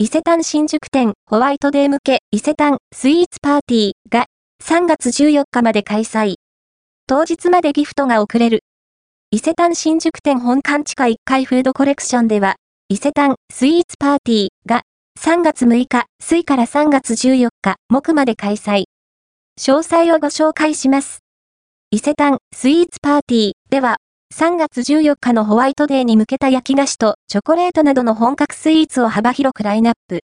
伊勢丹新宿店ホワイトデー向け伊勢丹スイーツパーティーが3月14日まで開催。当日までギフトが送れる。伊勢丹新宿店本館地下1階フードコレクションでは、伊勢丹スイーツパーティーが3月6日、水から3月14日、木まで開催。詳細をご紹介します。伊勢丹スイーツパーティーでは、3月14日のホワイトデーに向けた焼き菓子とチョコレートなどの本格スイーツを幅広くラインナップ。